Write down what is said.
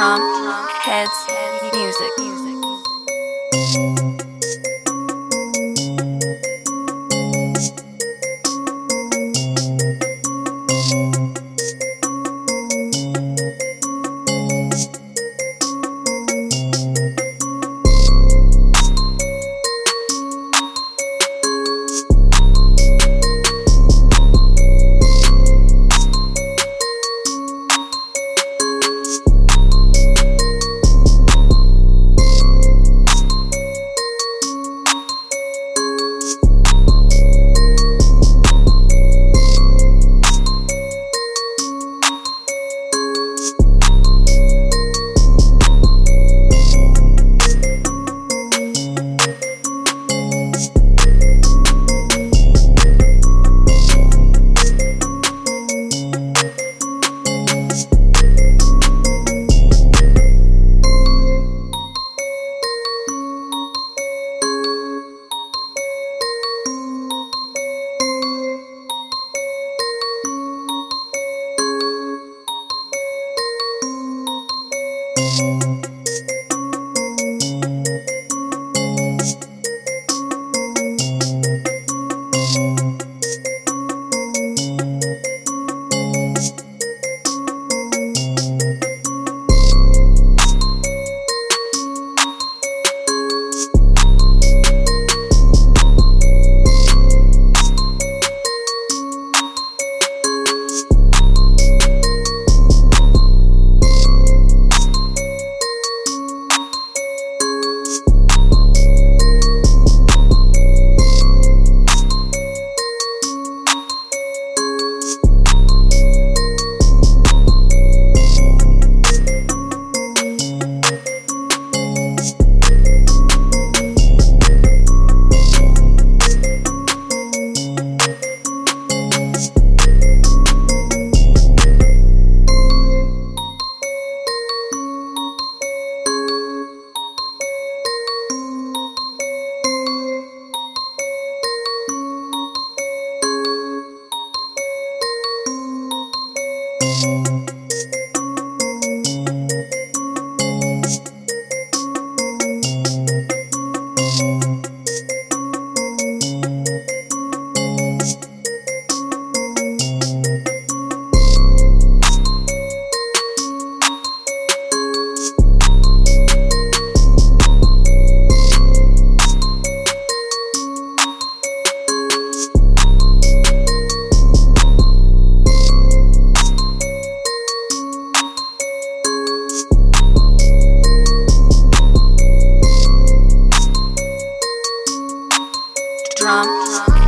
Drum, heads, Music, music. Drum,